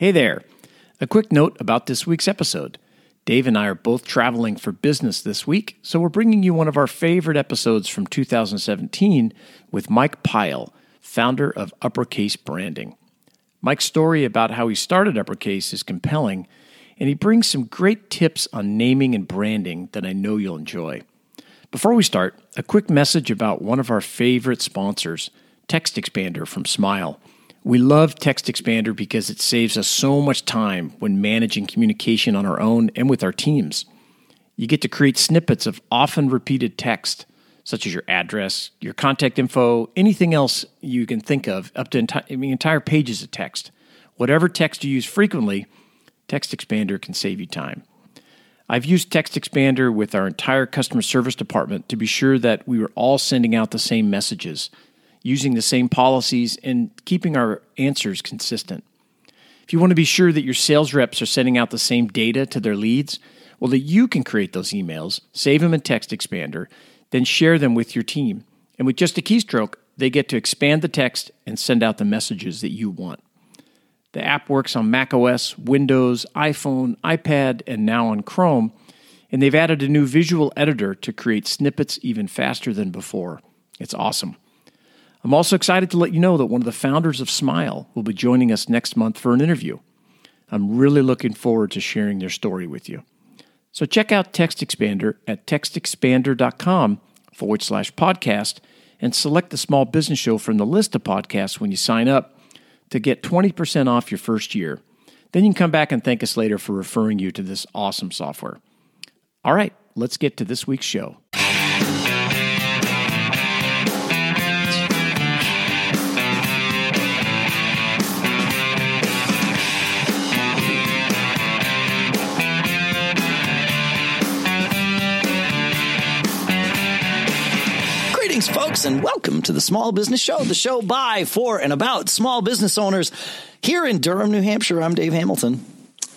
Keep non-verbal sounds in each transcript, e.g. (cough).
Hey there. A quick note about this week's episode. Dave and I are both traveling for business this week, so we're bringing you one of our favorite episodes from 2017 with Mike Pyle, founder of Uppercase Branding. Mike's story about how he started Uppercase is compelling, and he brings some great tips on naming and branding that I know you'll enjoy. Before we start, a quick message about one of our favorite sponsors, TextExpander from Smile. We love TextExpander because it saves us so much time when managing communication on our own and with our teams. You get to create snippets of often repeated text, such as your address, your contact info, anything else you can think of, up to enti- I mean, entire pages of text. Whatever text you use frequently, TextExpander can save you time. I've used TextExpander with our entire customer service department to be sure that we were all sending out the same messages using the same policies, and keeping our answers consistent. If you want to be sure that your sales reps are sending out the same data to their leads, well, that you can create those emails, save them in TextExpander, then share them with your team. And with just a keystroke, they get to expand the text and send out the messages that you want. The app works on macOS, Windows, iPhone, iPad, and now on Chrome, and they've added a new visual editor to create snippets even faster than before. It's awesome. I'm also excited to let you know that one of the founders of Smile will be joining us next month for an interview. I'm really looking forward to sharing their story with you. So check out TextExpander at textexpander.com forward slash podcast and select the small business show from the list of podcasts when you sign up to get 20% off your first year. Then you can come back and thank us later for referring you to this awesome software. All right, let's get to this week's show. Greetings, folks, and welcome to the Small Business Show, the show by, for, and about small business owners here in Durham, New Hampshire. I'm Dave Hamilton.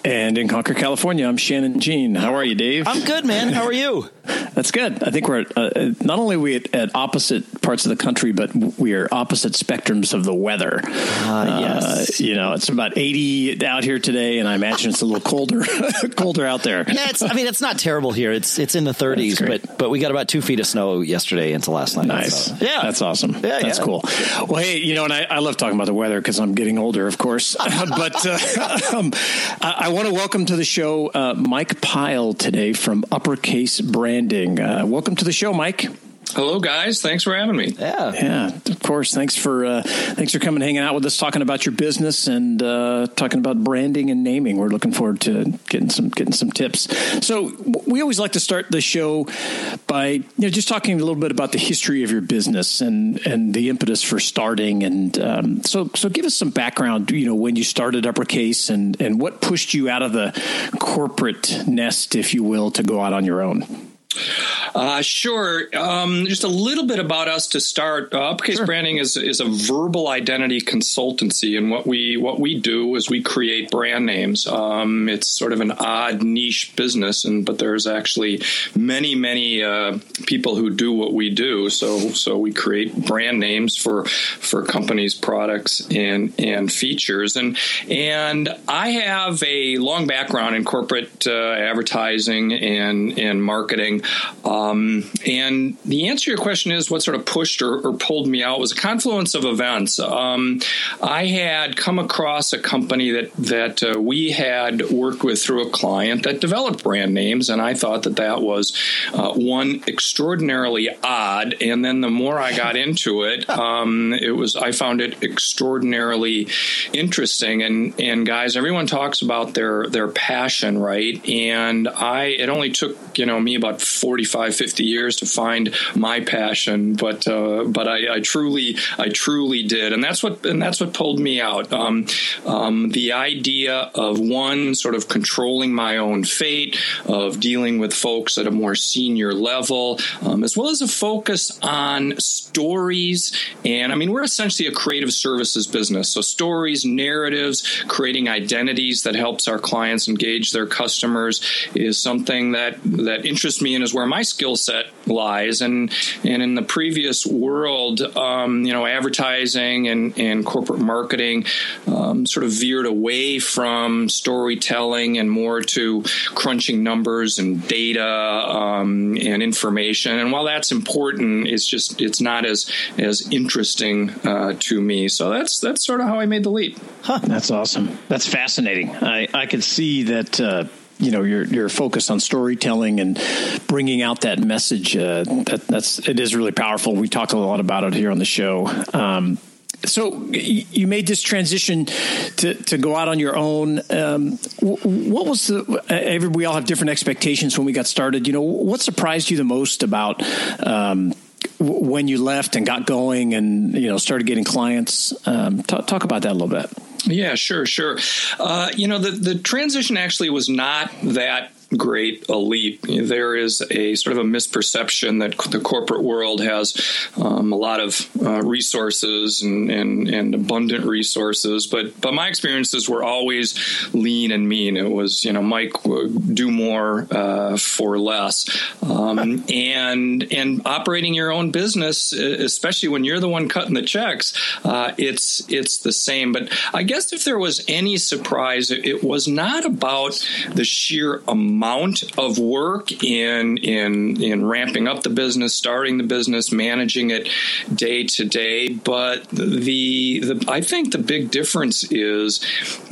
And in Concord, California, I'm Shannon Jean. How are you, Dave? I'm good, man. How are you? That's good. I think we're at, uh, not only we at, at, opposite parts of the country, but we are opposite spectrums of the weather. Uh, yes. Uh, you know, it's about 80 out here today, and I imagine it's a little colder, (laughs) colder out there. Yeah, it's. I mean, it's not terrible here. It's it's in the 30s, but but we got about two feet of snow yesterday into last night. Nice. So, yeah, that's awesome. Yeah, that's yeah. cool. Well, hey, you know, and I, I love talking about the weather because I'm getting older, of course. (laughs) but uh, (laughs) um, I, I want to welcome to the show uh, Mike Pyle today from Uppercase Branding. Uh, welcome to the show, Mike. Hello, guys. Thanks for having me. Yeah, yeah. Of course. Thanks for uh, thanks for coming, hanging out with us, talking about your business and uh, talking about branding and naming. We're looking forward to getting some getting some tips. So we always like to start the show by you know just talking a little bit about the history of your business and and the impetus for starting. And um, so so give us some background. You know when you started Uppercase and and what pushed you out of the corporate nest, if you will, to go out on your own. Uh, sure. Um, just a little bit about us to start. Uh, Uppercase sure. Branding is is a verbal identity consultancy, and what we what we do is we create brand names. Um, it's sort of an odd niche business, and but there's actually many many uh, people who do what we do. So so we create brand names for for companies, products, and and features. And and I have a long background in corporate uh, advertising and and marketing. Um, and the answer to your question is what sort of pushed or, or pulled me out was a confluence of events. Um, I had come across a company that that uh, we had worked with through a client that developed brand names, and I thought that that was uh, one extraordinarily odd. And then the more I got into it, (laughs) um, it was I found it extraordinarily interesting. And and guys, everyone talks about their their passion, right? And I it only took you know me about 45, 50 years to find my passion, but uh, but I, I, truly I truly did, and that's what and that's what pulled me out. Um, um, the idea of one sort of controlling my own fate, of dealing with folks at a more senior level, um, as well as a focus on stories. And I mean, we're essentially a creative services business, so stories, narratives, creating identities that helps our clients engage their customers is something that that interests me and is where my skill skill set lies. And and in the previous world, um, you know, advertising and, and corporate marketing um, sort of veered away from storytelling and more to crunching numbers and data um, and information. And while that's important, it's just it's not as as interesting uh, to me. So that's that's sort of how I made the leap. Huh. That's awesome. That's fascinating. I I could see that. Uh, you know your your focus on storytelling and bringing out that message uh, that that's it is really powerful. We talk a lot about it here on the show. Um, so you made this transition to, to go out on your own. Um, what was the? Every, we all have different expectations when we got started. You know, what surprised you the most about um, when you left and got going, and you know started getting clients? Um, talk, talk about that a little bit. Yeah, sure, sure. Uh, you know, the the transition actually was not that great leap. There is a sort of a misperception that the corporate world has um, a lot of uh, resources and, and, and, abundant resources, but but my experiences were always lean and mean. It was you know Mike do more uh, for less, um, and and operating your own business, especially when you're the one cutting the checks, uh, it's it's the same. But I guess if there was any surprise, it, it was not about the sheer amount amount of work in in in ramping up the business, starting the business, managing it day to day. But the the I think the big difference is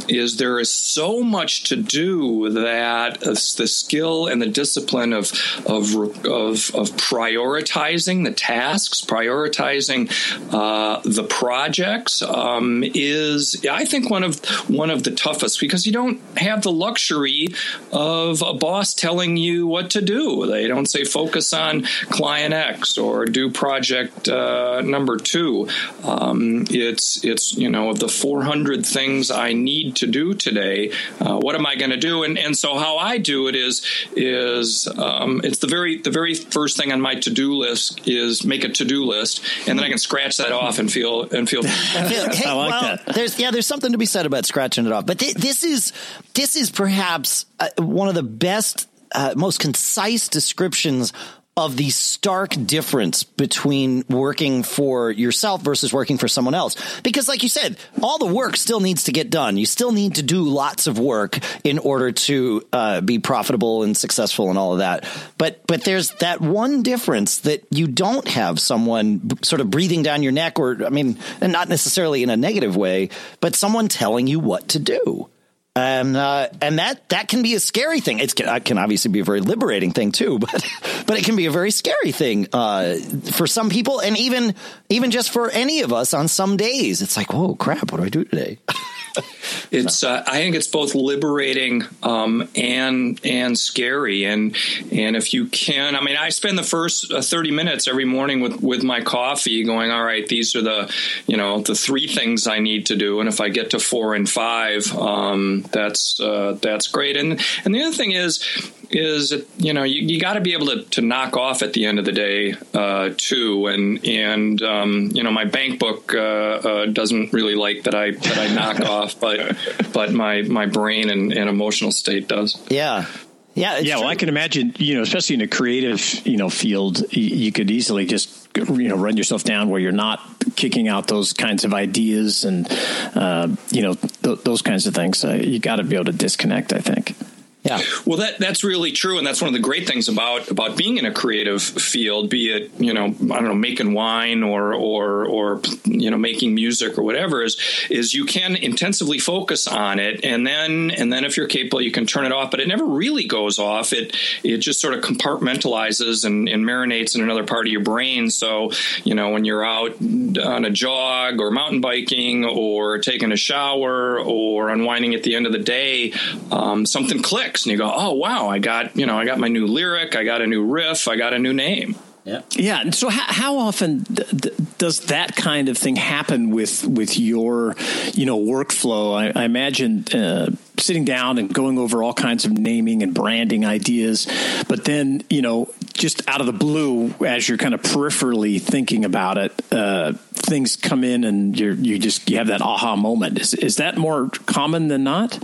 is there is so much to do that the skill and the discipline of of of, of prioritizing the tasks, prioritizing uh, the projects um, is I think one of one of the toughest because you don't have the luxury of a boss telling you what to do. They don't say focus on client X or do project uh, number two. Um, it's it's you know of the 400 things I need to do today. Uh, what am I going to do? And and so how I do it is is um, it's the very the very first thing on my to do list is make a to do list, and then I can scratch that off and feel and feel. (laughs) hey, I like well, that. There's yeah, there's something to be said about scratching it off, but th- this is this is perhaps uh, one of the best uh, most concise descriptions of the stark difference between working for yourself versus working for someone else. Because, like you said, all the work still needs to get done. You still need to do lots of work in order to uh, be profitable and successful and all of that. But but there's that one difference that you don't have someone sort of breathing down your neck, or I mean, and not necessarily in a negative way, but someone telling you what to do and uh, and that that can be a scary thing. It can, can, obviously be a very liberating thing too, (laughs) but but it can be a very scary thing uh, for some people, and even even just for any of us on some days. It's like, whoa, crap! What do I do today? (laughs) (laughs) it's uh, I think it's both liberating um, and and scary. And and if you can I mean I spend the first uh, 30 minutes every morning with with my coffee going all right these are the you know the three things I need to do. And if I get to four and five um, that's uh, that's great. And and the other thing is is you know you, you got to be able to, to knock off at the end of the day uh, too. And and um, you know my bank book uh, doesn't really like that I that I knock off (laughs) but (laughs) but my my brain and, and emotional state does. Yeah. Yeah yeah true. well I can imagine you know especially in a creative you know field you could easily just you know run yourself down where you're not kicking out those kinds of ideas and uh, you know th- those kinds of things. Uh, you got to be able to disconnect I think yeah. Well, that that's really true, and that's one of the great things about about being in a creative field. Be it you know I don't know making wine or or or you know making music or whatever is is you can intensively focus on it, and then and then if you're capable, you can turn it off. But it never really goes off. It it just sort of compartmentalizes and, and marinates in another part of your brain. So you know when you're out on a jog or mountain biking or taking a shower or unwinding at the end of the day, um, something clicks and you go, oh wow, I got you know I got my new lyric, I got a new riff, I got a new name. Yeah. Yeah. And so, how, how often d- d- does that kind of thing happen with with your, you know, workflow? I, I imagine uh, sitting down and going over all kinds of naming and branding ideas, but then, you know, just out of the blue, as you're kind of peripherally thinking about it, uh, things come in and you you just you have that aha moment. Is is that more common than not?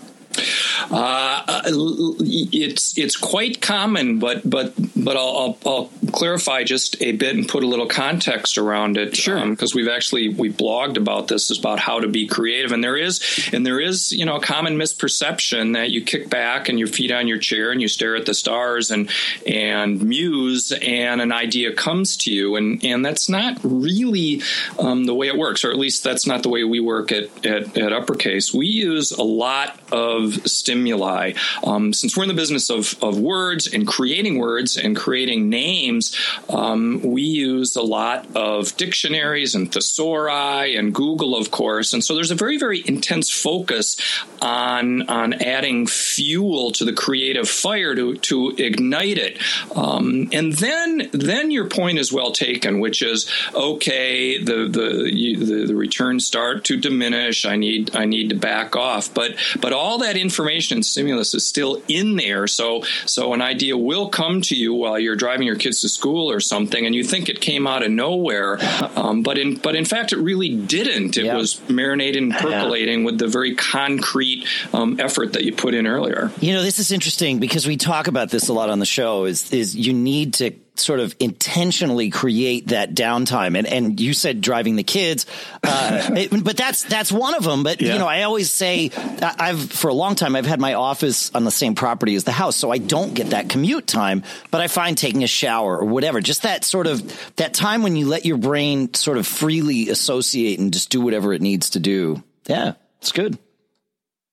Uh, it's it's quite common, but but but I'll, I'll, I'll, clarify just a bit and put a little context around it. Sure, because um, we've actually we blogged about this about how to be creative, and there is and there is you know a common misperception that you kick back and your feet on your chair and you stare at the stars and and muse and an idea comes to you, and and that's not really um, the way it works, or at least that's not the way we work at at, at Uppercase. We use a lot of stimuli. Um, since we're in the business of, of words and creating words and creating names, um, we use a lot of dictionaries and thesauri and Google, of course. And so there's a very, very intense focus on on adding fuel to the creative fire to to ignite it. Um, and then then your point is well taken, which is okay. The the, the the returns start to diminish. I need I need to back off. But but all that information and stimulus is still in there. So so an idea will come to you while you're driving your kids to school or something, and you think it came out of nowhere, um, but in but in fact it really didn't. It yep. was marinating and percolating yeah. with the very concrete um, effort that you put in earlier. You know, this is interesting because we talk about this a lot on the show. Is is you need to sort of intentionally create that downtime. And and you said driving the kids, uh, (laughs) it, but that's that's one of them. But yeah. you know, I always say I've for a long time I've had my office on the same property as the house, so I don't get that commute time. But I find taking a shower or whatever, just that sort of that time when you let your brain sort of freely associate and just do whatever it needs to do. Yeah, it's good.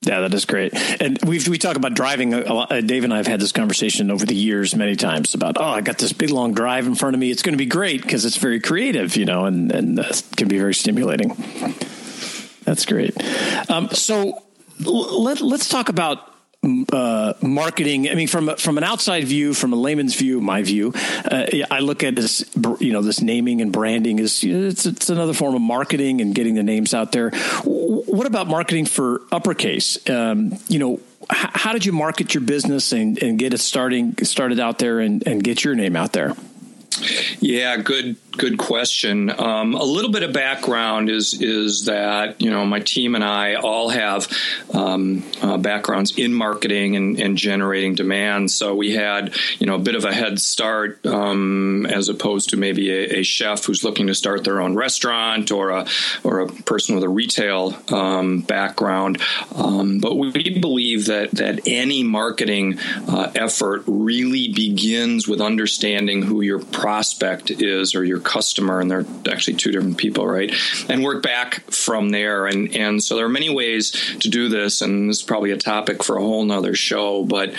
Yeah, that is great. And we we talk about driving. A lot, uh, Dave and I have had this conversation over the years many times about, oh, I got this big long drive in front of me. It's going to be great because it's very creative, you know, and and uh, can be very stimulating. That's great. Um, so let, let's talk about uh, marketing. I mean, from from an outside view, from a layman's view, my view, uh, I look at this. You know, this naming and branding is it's it's another form of marketing and getting the names out there. What about marketing for uppercase? Um, you know, how did you market your business and, and get it starting started out there and, and get your name out there? Yeah, good good question. Um, a little bit of background is is that you know my team and I all have um, uh, backgrounds in marketing and, and, generating demand, so we had you know a bit of a head start um, as opposed to maybe a, a, chef who's looking to start their own restaurant or a or a person with a retail um, background. Um, but we believe that that any marketing uh, effort really begins with understanding who your prospect is or your customer, and they're actually two different people, right? And work back from there. And and so there are many ways to do this, and this is probably a topic for a whole nother show. But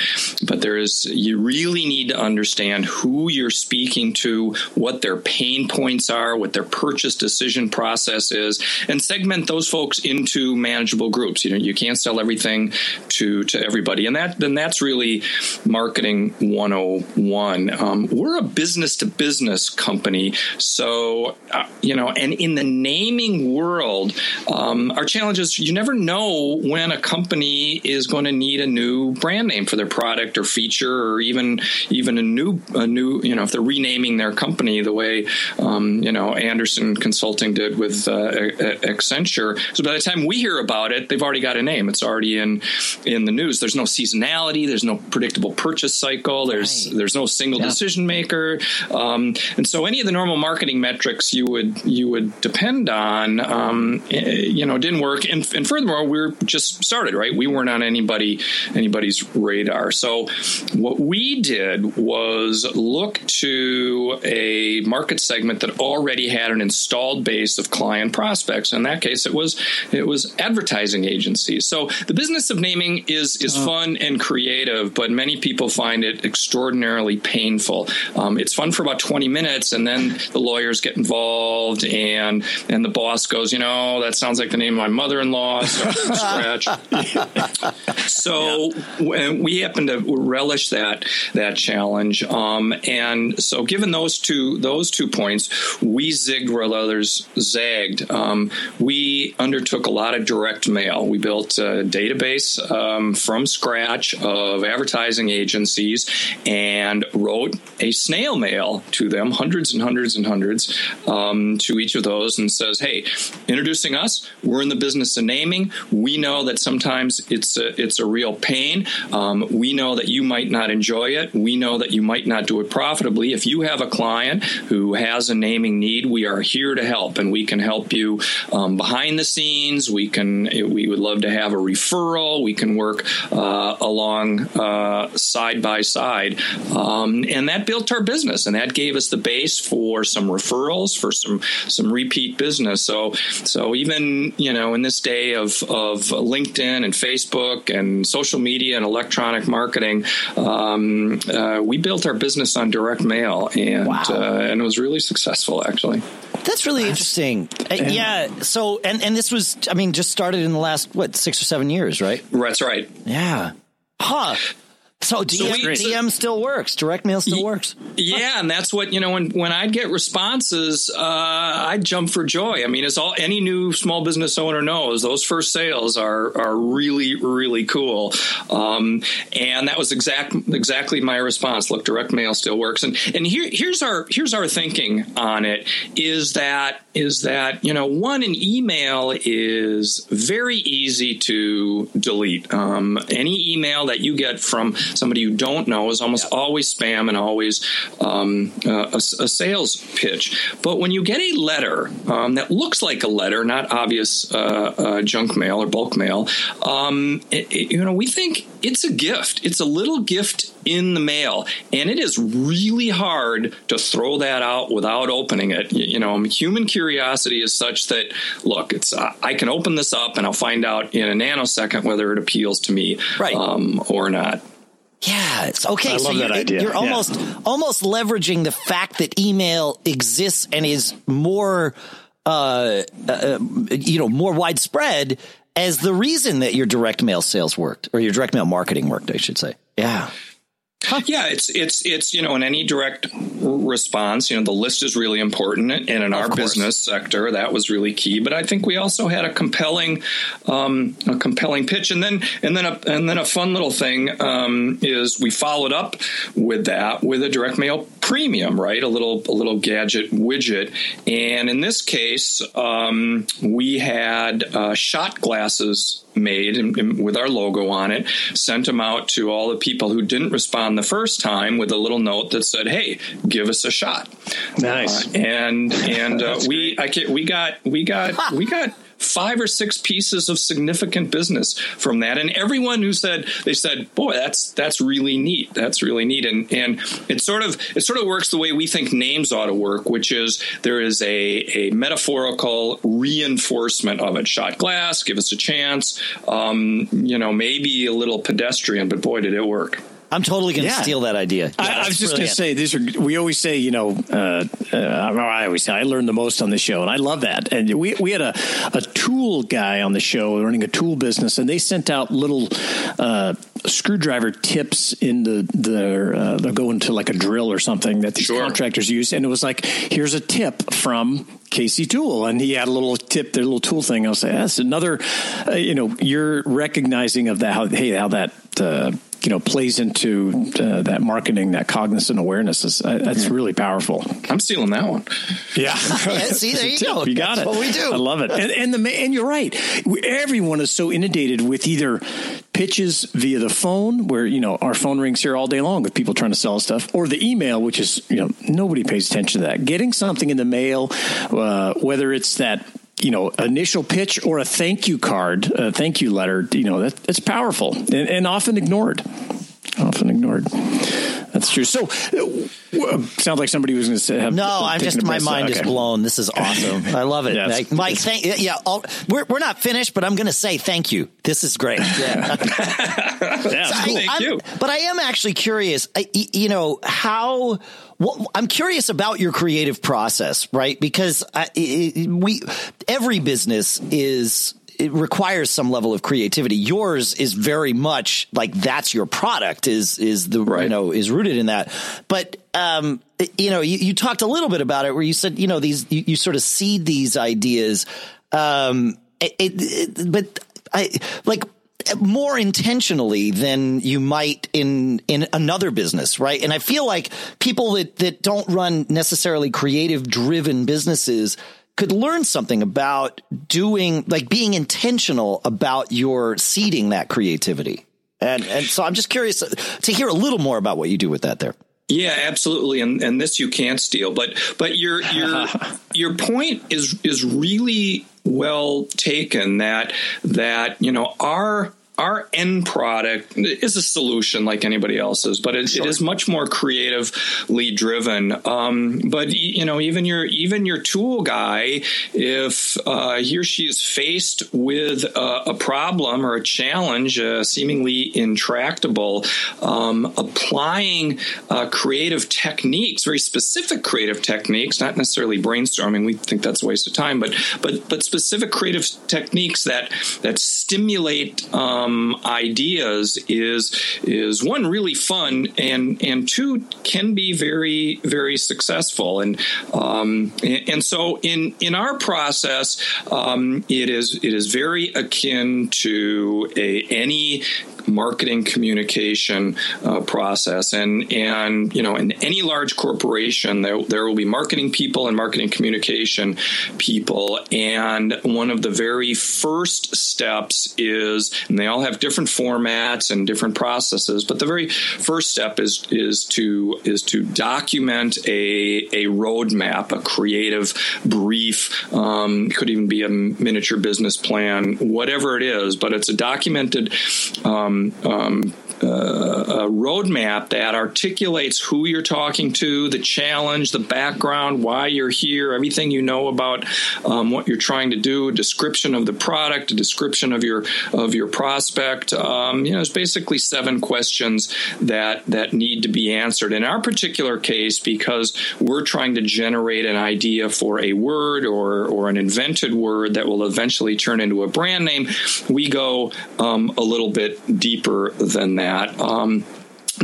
but there is you really need to understand who you're speaking to, what their pain points are, what their purchase decision process is, and segment those folks into manageable groups. You know, you can't sell everything to to everybody, and that then that's really marketing 101. Um, we're a business to business company, so, uh, you know, and in the naming world, um, our challenge is you never know when a company is going to need a new brand name for their product or feature, or even even a new a new you know if they're renaming their company the way um, you know Andersen Consulting did with uh, Accenture. So by the time we hear about it, they've already got a name. It's already in in the news. There's no seasonality. There's no predictable purchase cycle. There's right. there's no single yeah. decision maker. Um, and so any of the normal marketing metrics you would you would depend on, um, eh, you know, didn't work. And, and furthermore, we are just started right. We weren't on anybody anybody's radar. So what we did was look to a market segment that already had an installed base of client prospects. In that case, it was it was advertising agencies. So the business of naming is is uh-huh. fun and creative, but many people find it extraordinarily painful. Um, it's fun for about 20 minutes, and then the lawyers get involved, and and the boss goes, you know, that sounds like the name of my mother-in-law. (laughs) So scratch. (laughs) so yeah. we happen to relish that that challenge, um, and so given those two those two points, we zigged where others zagged. Um, we undertook a lot of direct mail. We built a database um, from scratch of advertising agencies and wrote a snail mail to them, hundreds and hundreds and and hundreds um, to each of those and says, "Hey, introducing us, we're in the business of naming. We know that sometimes it's a, it's a real pain. Um, we know that you might not enjoy it. We know that you might not do it profitably. If you have a client who has a naming need, we are here to help, and we can help you um, behind the scenes. We can we would love to have a referral. We can work uh, along uh, side by side, um, and that built our business, and that gave us the base for some referrals, for some some repeat business. So so even you know in this day of of LinkedIn and Facebook and social media and electronic marketing, um, uh, we built our business on direct mail, and wow. uh, and it was really successful actually. That's really interesting. Uh, yeah. So, and and this was, I mean, just started in the last what six or seven years, right? That's right. Yeah. Huh. So DM, so we, DM still works. Direct mail still works. Yeah, and that's what you know. When when I'd get responses, uh, I'd jump for joy. I mean, as all any new small business owner knows, those first sales are are really really cool. Um, and that was exact exactly my response. Look, direct mail still works. And and here here's our here's our thinking on it is that is that you know one an email is very easy to delete. Um, any email that you get from somebody you don't know is almost yeah. always spam and always um, uh, a, a, sales pitch. But when you get a letter um, that looks like a letter, not obvious uh, uh, junk mail or bulk mail, um, it, it, you know, we think it's a gift. It's a little gift in the mail, and it is really hard to throw that out without opening it. You, you know, human curiosity is such that look, it's uh, I can open this up and I'll find out in a nanosecond whether it appeals to me right. um, or not. Yeah, it's okay. I so you're, you're, almost yeah. almost leveraging the fact that email exists and is more, uh, uh, you know, more widespread as the reason that your direct mail sales worked or your direct mail marketing worked. I should say. Yeah. Yeah, it's it's it's you know in any direct response, you know the list is really important, and in our business sector, that was really key. But I think we also had a compelling um, a compelling pitch, and then and then a and then a fun little thing um, is we followed up with that with a direct mail premium, right? A little a little gadget widget, and in this case, um, we had uh, shot glasses made and, and with our logo on it, sent them out to all the people who didn't respond the first time with a little note that said, "Hey, give us a shot." Nice. Uh, and and uh, (laughs) we I we got we got we got five or six pieces of significant business from that. And everyone who said they said, "Boy, that's that's really neat. That's really neat." And and it sort of it sort of works the way we think names ought to work, which is there is a a metaphorical reinforcement of it. Shot glass, give us a chance. Um, you know, maybe a little pedestrian, but boy, did it work. I'm totally going to yeah. steal that idea. Yeah, I, I, was just going to say these are. We always say, you know, uh, uh, I always say I learned the most on the show, and I love that. And we we had a a tool guy on the show running a tool business, and they sent out little uh, screwdriver tips in the the uh, they'll go into like a drill or something that these sure. contractors use, and it was like here's a tip from Casey Tool, and he had a little tip, their little tool thing. I'll say that's another, uh, you know, you're recognizing of that how hey how that uh, you know plays into uh, that marketing, that cognizant awareness. Is, uh, that's really powerful. I'm stealing that one. Yeah, (laughs) see there you (laughs) go. You got that's it. What we do. I love it. And, and the and you're right. Everyone is so inundated with either pitches via the phone, where you know our phone rings here all day long with people trying to sell stuff, or the email, which is you know nobody pays attention to that. Getting something in the mail, uh, whether it's that you know, initial pitch or a thank you card, a thank you letter, you know, that, that's powerful and, and often ignored. Often ignored. That's true. So, uh, sounds like somebody was going to say. No, I'm just my mind okay. is blown. This is awesome. I love it, (laughs) yes. Mike. Thank, yeah, I'll, we're we're not finished, but I'm going to say thank you. This is great. (laughs) Yeah, (laughs) yeah so thank I'm, you. But I am actually curious. You know how well, I'm curious about your creative process, right? Because I, it, we every business is it requires some level of creativity. Yours is very much like that's your product is is the right. you know is rooted in that. But um, you know, you, you, talked a little bit about it where you said you know these you, you sort of seed these ideas. Um, it, it, but I like more intentionally than you might in in another business, right? And I feel like people that that don't run necessarily creative driven businesses could learn something about doing like being intentional about your seeding that creativity. And and so I'm just curious to hear a little more about what you do with that there. Yeah, absolutely, and and this you can't steal. But but your your (laughs) your point is is really well taken. That that you know our our end product is a solution like anybody else's, but it, sure. it is much more creatively driven. Um, but you know, even your even your tool guy, if uh, he or she is faced with a, a problem or a challenge, uh, seemingly intractable, um, applying uh, creative techniques, very specific creative techniques, not necessarily brainstorming. We think that's a waste of time, but but but specific creative techniques that that stimulate. Um, um, ideas is is one really fun and and two can be very very successful. And um, and so in in our process um, it is it is very akin to a any marketing communication uh, process. And and you know, in any large corporation, there there will be marketing people and marketing communication people. And one of the very first steps is, and they all have different formats and different processes, but the very first step is is to is to document a a roadmap, a creative brief, um, could even be a miniature business plan, whatever it is, but it's a documented um, um, um, uh, a roadmap that articulates who you're talking to, the challenge, the background, why you're here, everything you know about um, what you're trying to do, a description of the product, a description of your of your prospect. Um, you know, it's basically seven questions that that need to be answered. In our particular case, because we're trying to generate an idea for a word or or an invented word that will eventually turn into a brand name, we go um, a little bit deeper than that that. Um,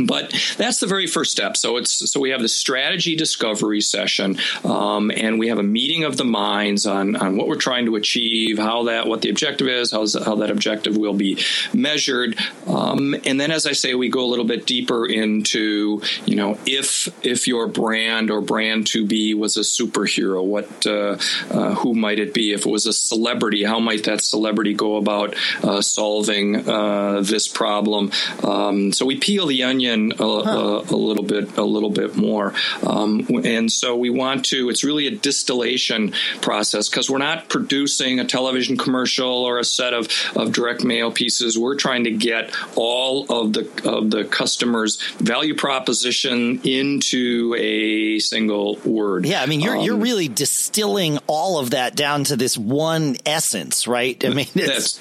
but that's the very first step. So it's so we have the strategy discovery session, um, and we have a meeting of the minds on on what we're trying to achieve, how that what the objective is, how how that objective will be measured, um, and then as I say, we go a little bit deeper into you know if if your brand or brand to be was a superhero, what uh, uh, who might it be? If it was a celebrity, how might that celebrity go about uh, solving uh, this problem? Um, so we peel the onion onion a, huh. a, a, little bit a little bit more. Um, and so we want to. It's really a distillation process because we're not producing a television commercial or a set of, of direct mail pieces. We're trying to get all of the of the customer's value proposition into a single word. Yeah, I mean you're um, you're really distilling all of that down to this one essence, right? I mean, it's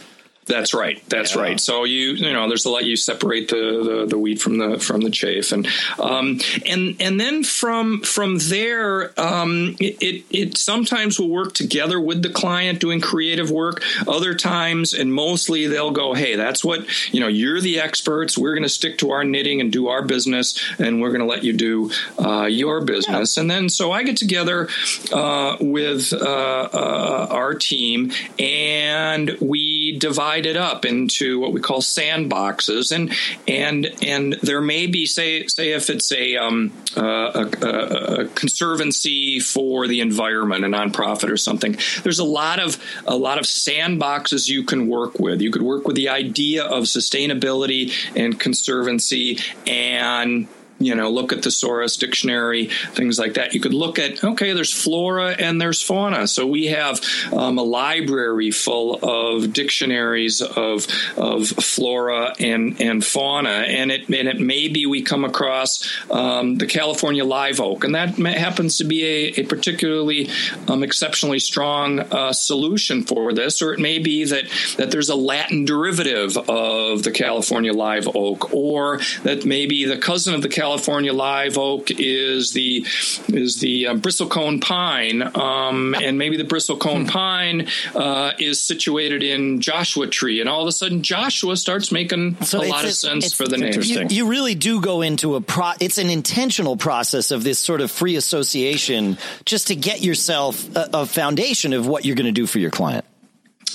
that's right. That's yeah. right. So you you know there's a lot you separate the, the, the wheat from the from the chaff and um, and and then from from there um, it, it sometimes will work together with the client doing creative work. Other times and mostly they'll go, hey, that's what you know. You're the experts. We're going to stick to our knitting and do our business, and we're going to let you do uh, your business. Yeah. And then so I get together uh, with uh, uh our team and we divide divide it up into what we call sandboxes, and and and there may be say say if it's a um, uh, a, a, conservancy for the environment, a nonprofit or something. There's a lot of a lot of sandboxes you can work with. You could work with the idea of sustainability and conservancy and you know, look at the thesaurus dictionary, things like that. You could look at, okay, there's flora and there's fauna. So we have um, a library full of dictionaries of, of flora and, and fauna. And it, and it maybe we come across um, the California live oak, and that happens to be a, a particularly um, exceptionally strong uh, solution for this. Or it may be that, that there's a Latin derivative of the California live oak, or that maybe the cousin of the California California live oak is the is the uh, bristlecone pine, um, and maybe the bristlecone hmm. pine uh, is situated in Joshua tree, and all of a sudden Joshua starts making so a lot of sense for the name. You, you, really do go into a pro. It's an intentional process of this sort of free association, just to get yourself a, a foundation of what you're going to do for your client.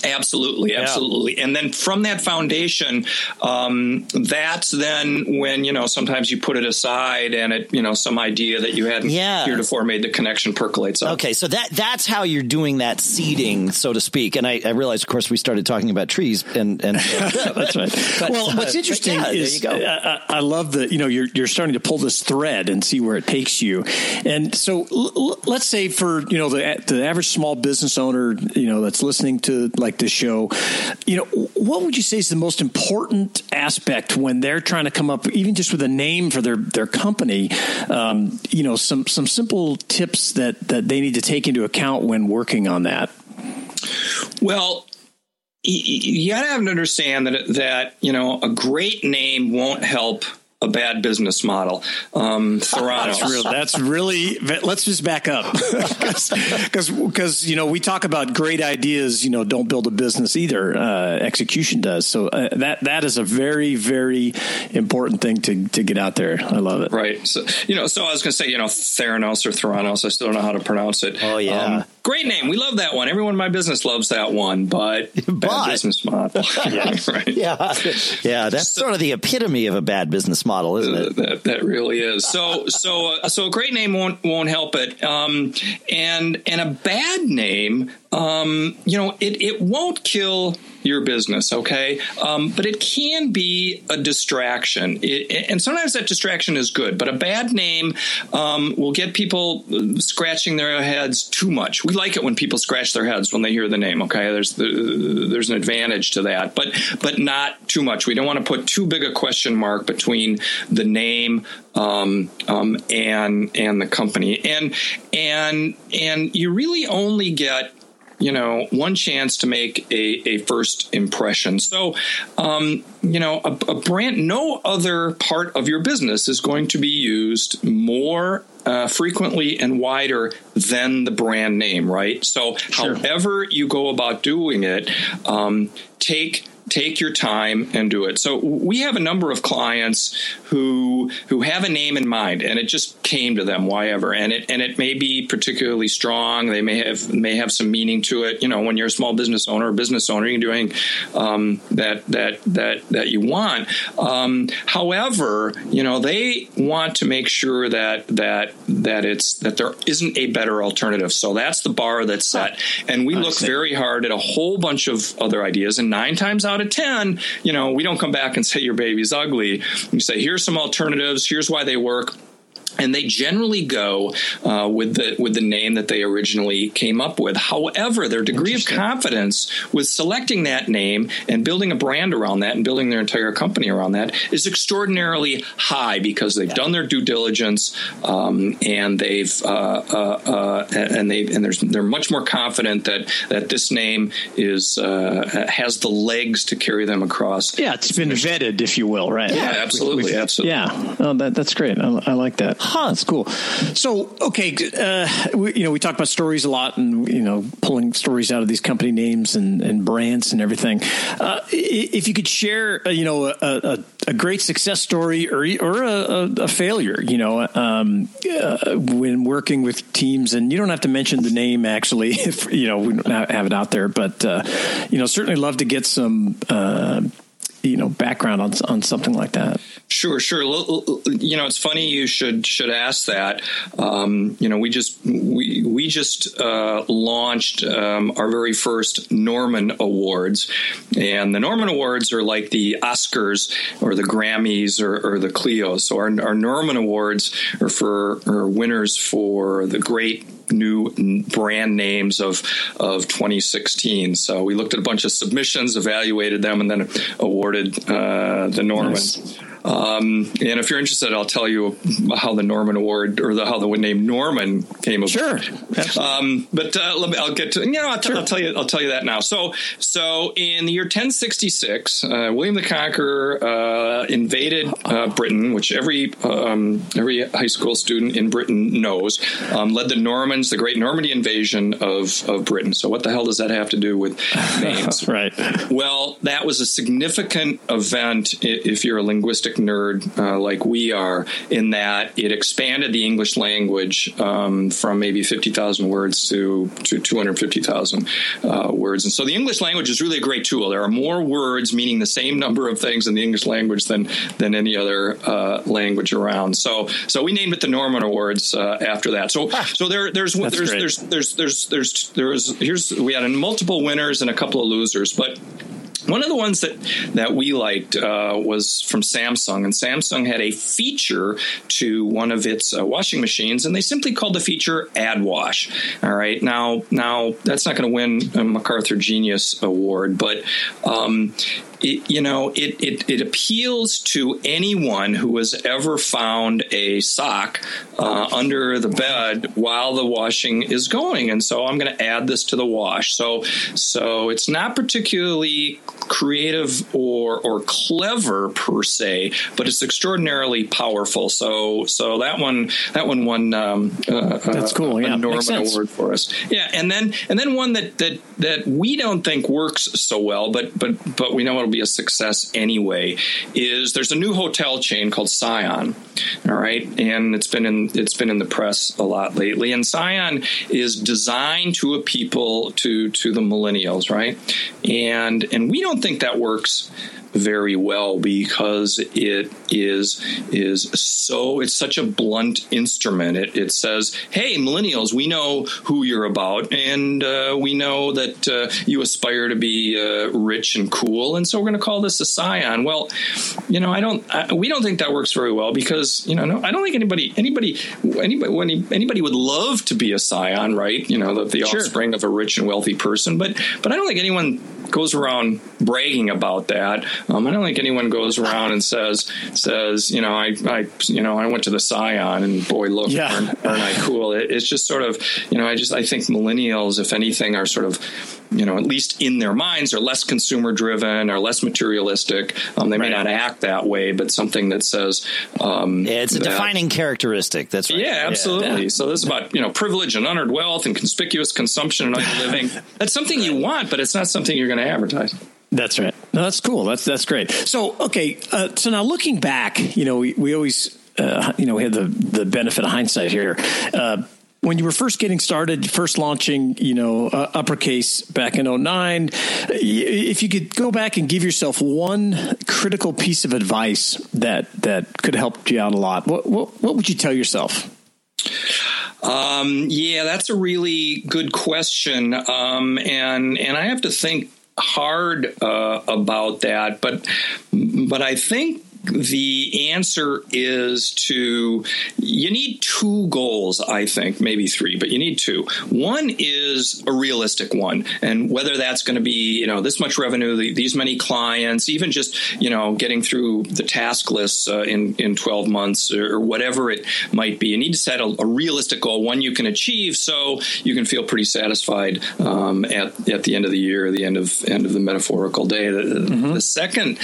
Absolutely, absolutely. Yeah. And then from that foundation, um, that's then when, you know, sometimes you put it aside and it, you know, some idea that you hadn't yeah. heretofore made the connection percolates up. Okay, so that that's how you're doing that seeding, so to speak. And I, I realized, of course, we started talking about trees and, and (laughs) that's right. But, well, what's uh, interesting yeah, is uh, I love the, you know, you're, you're starting to pull this thread and see where it takes you. And so l- let's say for, you know, the, the average small business owner, you know, that's listening to like this show, you know, what would you say is the most important aspect when they're trying to come up, even just with a name for their their company? Um, you know, some some simple tips that that they need to take into account when working on that. Well, you got to have to understand that that you know a great name won't help a bad business model. Um, Theranos. that's, real, that's really. Let's just back up (laughs) because because you know we talk about great ideas. You know, don't build a business either. Uh, execution does. So uh, that that is a very very important thing to to get out there. I love it. Right. So you know, so I was going to say you know Theranos or Theranos. I still don't know how to pronounce it. Oh yeah. Um, great name. We love that one. Everyone in my business loves that one, but, (laughs) but bad business model. (laughs) yeah, (laughs) right. yeah, yeah. That's sort of the epitome of a bad business model, isn't it? Uh, that, that really is. So, so, uh, so a great name won't won't help it, um, and and a bad name, um, you know, it it won't kill your business, okay? Um, but it can be a distraction. It, and sometimes that distraction is good, but a bad name um, will get people scratching their heads too much. We like it when people scratch their heads when they hear the name, okay? There's the, there's an advantage to that, but but not too much. We don't want to put too big a question mark between the name um, um, and and the company. And and and you really only get you know, one chance to make a, a first impression. So, um, you know, a, a, brand, no other part of your business is going to be used more uh, frequently and wider than the brand name, right? So, sure. however you go about doing it, um, take take your time and do it. So we have a number of clients who who have a name in mind and it just came to them why ever. And it and it may be particularly strong. They may have may have some meaning to it. You know when you're a small business owner or business owner you're doing um, that that that that you want. Um, however you know they want to make sure that that that it's that there isn't a better alternative. So that's the bar that's set. And we look very hard at a whole bunch of other ideas and nine times out of ten you know we don't come back and say your baby's ugly. We say here's some alternatives. Here's why they work and they generally go uh, with the with the name that they originally came up with. However, their degree of confidence with selecting that name and building a brand around that and building their entire company around that is extraordinarily high because they've yeah. done their due diligence um, and they've uh, uh, uh and they and they're much more confident that that this name is uh, has the legs to carry them across. Yeah, it's been vetted, if you will, right? Yeah, absolutely, absolutely. Yeah, oh, that, that's great. I, I like that. Huh, that's cool. So, okay, uh, we, you know, we talk about stories a lot, and you know, pulling stories out of these company names and, and brands and everything. Uh, if you could share, uh, you know, a, a, a, great success story or or a, a failure, you know, um, uh, when working with teams, and you don't have to mention the name actually, (laughs) if you know we don't have it out there, but uh, you know, certainly love to get some uh, you know background on on something like that. Sure, sure. You know, it's funny you should should ask that. Um, you know, we just we we just uh, launched um, our very first Norman Awards, and the Norman Awards are like the Oscars or the Grammys or, or the Clios. So our, our Norman Awards are for are winners for the great new brand names of of 2016. So we looked at a bunch of submissions, evaluated them, and then awarded uh, the Norman. Nice. Um, and if you're interested, I'll tell you how the Norman Award or the, how the name Norman came about. Sure. Um, but uh, let me, I'll get to you know I'll, t- sure. I'll, tell you I'll tell you that now. So so in the year 1066, uh, William the Conqueror uh, invaded uh, Britain, which every um, every high school student in Britain knows. Um, led the Normans, the Great Normandy invasion of of Britain. So what the hell does that have to do with (laughs) names? right. Well, that was a significant event if you're a linguistic linguistic nerd uh, like we are, in that it expanded the English language um, from maybe 50,000 words to, to 250,000 uh, words. And so the English language is really a great tool. There are more words meaning the same number of things in the English language than, than any other uh, language around. So, so we named it the Norman Awards uh, after that. So, ah, so there, there's, there's, there's, there's, there's, there's, there's, here's, we had multiple winners and a couple of losers, but one of the ones that that we liked uh, was from Samsung, and Samsung had a feature to one of its uh, washing machines, and they simply called the feature "AddWash." All right, now now that's not going to win a MacArthur Genius Award, but um, it, you know, it, it, it, appeals to anyone who has ever found a sock uh, under the bed while the washing is going. And so I'm going to add this to the wash. So, so it's not particularly creative or, or clever per se, but it's extraordinarily powerful. So, so that one, that one won, um, uh, that's cool. Yeah, a Norman Award for us. Yeah. And then, and then one that, that, that we don't think works so well, but, but, but we know it'll be a success anyway is there's a new hotel chain called Scion. All right, and it's been in it's been in the press a lot lately. And Scion is designed to a people to to the millennials, right? And and we don't think that works very well because it is is so it's such a blunt instrument. It, it says, "Hey, millennials, we know who you're about, and uh, we know that uh, you aspire to be uh, rich and cool, and so we're going to call this a Scion." Well, you know, I don't, I, we don't think that works very well because you know, no, I don't think anybody, anybody, anybody, anybody would love to be a Scion, right? You know, the, the sure. offspring of a rich and wealthy person, but but I don't think anyone goes around bragging about that. Um, I don't think anyone goes around and says says you know I, I you know I went to the Scion and boy look yeah. aren't, aren't I cool? It, it's just sort of you know I just I think millennials if anything are sort of you know, at least in their minds, are less consumer driven, or less materialistic. Um, they right. may not act that way, but something that says, um, yeah, it's a that, defining characteristic. That's right. Yeah, absolutely. Yeah. So this is about you know privilege and unearned wealth and conspicuous consumption and living. (laughs) That's something you want, but it's not something you're going to advertise. That's right. No, that's cool. That's that's great. So okay, uh, so now looking back, you know, we, we always. Uh, you know, we had the the benefit of hindsight here. Uh, when you were first getting started, first launching, you know, uh, uppercase back in 09, if you could go back and give yourself one critical piece of advice that that could help you out a lot, what what, what would you tell yourself? Um, yeah, that's a really good question, um, and and I have to think hard uh, about that, but but I think the answer is to you need two goals, I think, maybe three, but you need two. One is a realistic one, and whether that's going to be you know this much revenue, these many clients, even just you know getting through the task lists uh, in in twelve months or whatever it might be. You need to set a, a, realistic goal, one you can achieve, so you can feel pretty satisfied um, at at the end of the year, the end of end of the metaphorical day. The, mm-hmm. the second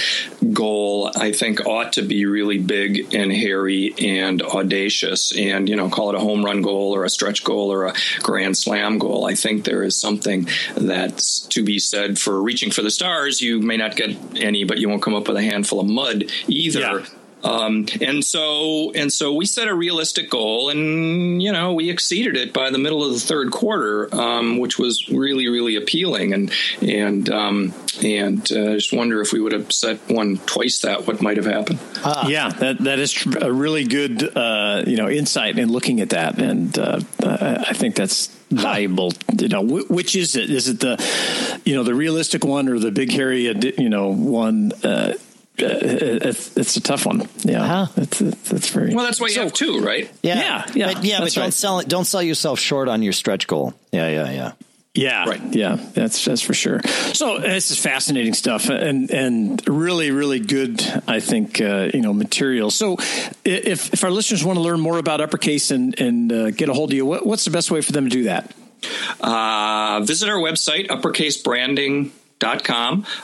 goal, I think ought to be really big and hairy and audacious and, you know, call it a home run goal or a stretch goal or a grand slam goal. I think there is something that's to be said for reaching for the stars. You may not get any, but you won't come up with a handful of mud either. Yeah. Um, and so and so we set a realistic goal, and you know we exceeded it by the middle of the third quarter, um, which was really really appealing. And and um, and uh, just wonder if we would have set one twice that, what might have happened. Uh, yeah, that that is a really good uh, you know insight in looking at that, and uh, I think that's valuable you know which is it is it the you know the realistic one or the big hairy you know one uh, it's, it's a tough one. Yeah, uh-huh. it's, it's, very well. That's why you so, have two, right? Yeah, yeah, yeah. But, yeah, but don't right. sell it. Don't sell yourself short on your stretch goal. Yeah, yeah, yeah. Yeah, right. Yeah, that's that's for sure. So this is fascinating stuff, and and really really good. I think uh, you know material. So if if our listeners want to learn more about Uppercase and and uh, get a hold of you, what, what's the best way for them to do that? Uh, visit our website, uppercasebranding.com,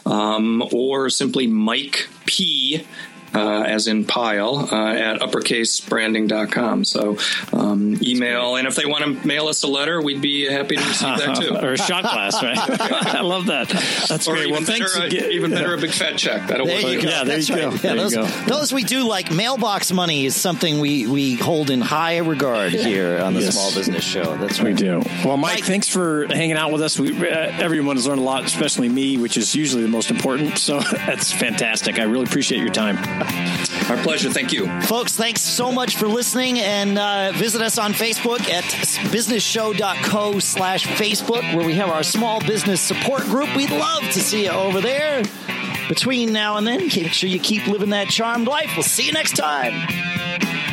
um, or simply Mike P uh, as in pile, uh, at uppercasebranding.com. So um, email, and if they want to mail us a letter, we'd be happy to receive that too. (laughs) or a shot glass, right? (laughs) (laughs) I love that. That's or great. Even well, thanks better, again. even better, a big fat check. That'll There work. you go. Yeah, there That's you go. right. There Yeah, you those, go. those we do like mailbox money is something we, we hold in high regard here on the Yes. Small Business Show. That's what We do. Well, Mike, Mike- thanks for hanging out with us. We, uh, everyone has learned a lot, especially me, which is usually the most important. So that's fantastic. I really appreciate your time. Our pleasure. Thank you. Folks, thanks so much for listening and uh, visit us on Facebook at businessshow.co slash Facebook where we have our small business support group. We'd love to see you over there. Between now and then, make sure you keep living that charmed life. We'll see you next time.